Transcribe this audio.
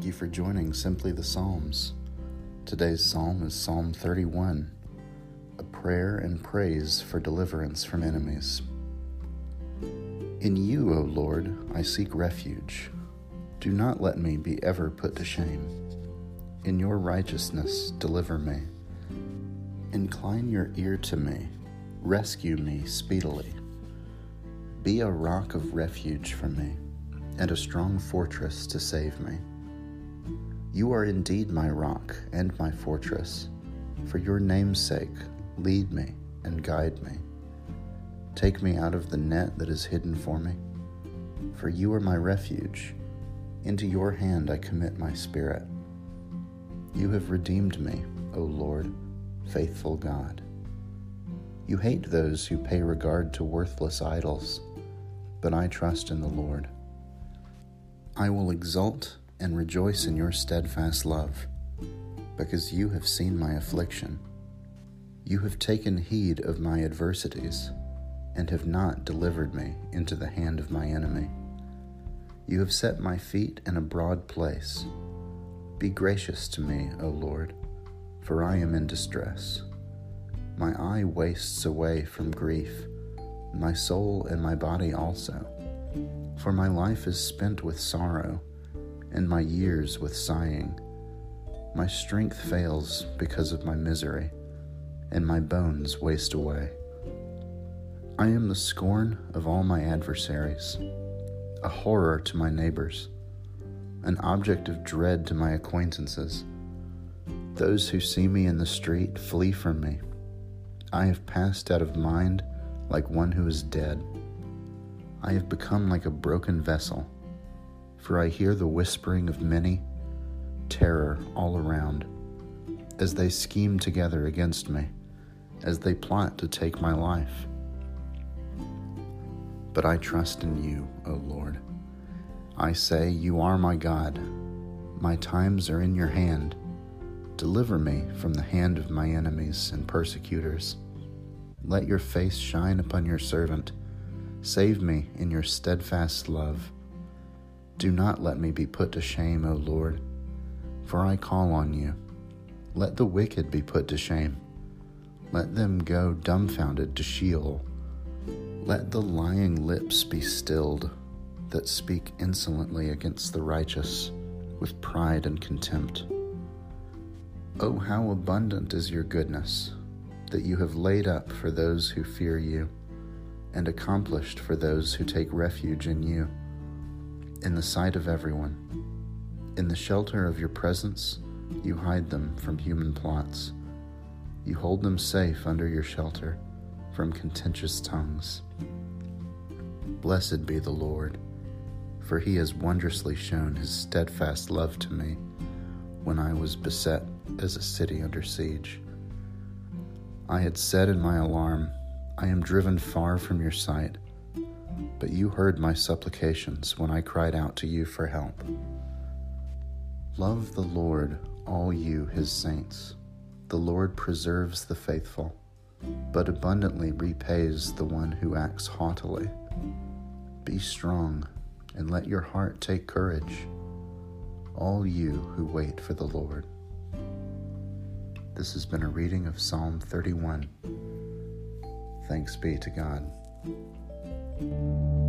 Thank you for joining Simply the Psalms. Today's psalm is Psalm 31, a prayer and praise for deliverance from enemies. In you, O Lord, I seek refuge. Do not let me be ever put to shame. In your righteousness, deliver me. Incline your ear to me, rescue me speedily. Be a rock of refuge for me, and a strong fortress to save me. You are indeed my rock and my fortress. For your name's sake, lead me and guide me. Take me out of the net that is hidden for me. For you are my refuge. Into your hand I commit my spirit. You have redeemed me, O Lord, faithful God. You hate those who pay regard to worthless idols, but I trust in the Lord. I will exult and rejoice in your steadfast love, because you have seen my affliction. You have taken heed of my adversities, and have not delivered me into the hand of my enemy. You have set my feet in a broad place. Be gracious to me, O Lord, for I am in distress. My eye wastes away from grief, my soul and my body also, for my life is spent with sorrow and my years with sighing. My strength fails because of my misery, and my bones waste away. I am the scorn of all my adversaries, a horror to my neighbors, an object of dread to my acquaintances. Those who see me in the street flee from me. I have passed out of mind like one who is dead. I have become like a broken vessel for I hear the whispering of many, terror all around, as they scheme together against me, as they plot to take my life. But I trust in you, O Lord. I say, You are my God. My times are in your hand. Deliver me from the hand of my enemies and persecutors. Let your face shine upon your servant. Save me in your steadfast love. Do not let me be put to shame, O Lord, for I call on you. Let the wicked be put to shame. Let them go dumbfounded to Sheol. Let the lying lips be stilled that speak insolently against the righteous with pride and contempt. Oh, how abundant is your goodness that you have laid up for those who fear you and accomplished for those who take refuge in you in the sight of everyone. In the shelter of your presence, you hide them from human plots. You hold them safe under your shelter from contentious tongues. Blessed be the Lord, for he has wondrously shown his steadfast love to me when I was beset as a city under siege. I had said in my alarm, I am driven far from your sight. But you heard my supplications when I cried out to you for help. Love the Lord, all you, his saints. The Lord preserves the faithful, but abundantly repays the one who acts haughtily. Be strong and let your heart take courage, all you who wait for the Lord. This has been a reading of Psalm 31. Thanks be to God. Thank you.